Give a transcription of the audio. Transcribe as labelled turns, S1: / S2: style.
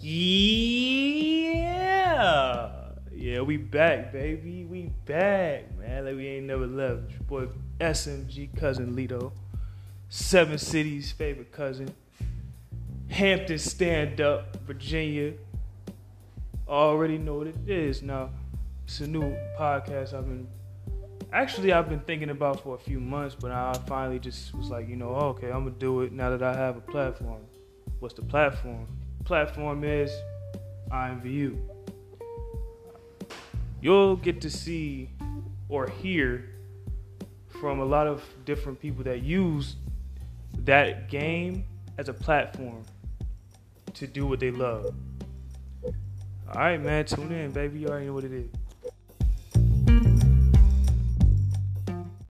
S1: Yeah. Yeah, we back, baby. We back, man. Like we ain't never left. Your boy SMG cousin Lito. Seven Cities favorite cousin. Hampton stand up, Virginia. Already know what it is now. It's a new podcast I've been actually I've been thinking about for a few months, but I finally just was like, you know, okay, I'm gonna do it now that I have a platform. What's the platform? Platform is IMVU. You'll get to see or hear from a lot of different people that use that game as a platform to do what they love. All right, man, tune in, baby. You already know what it is.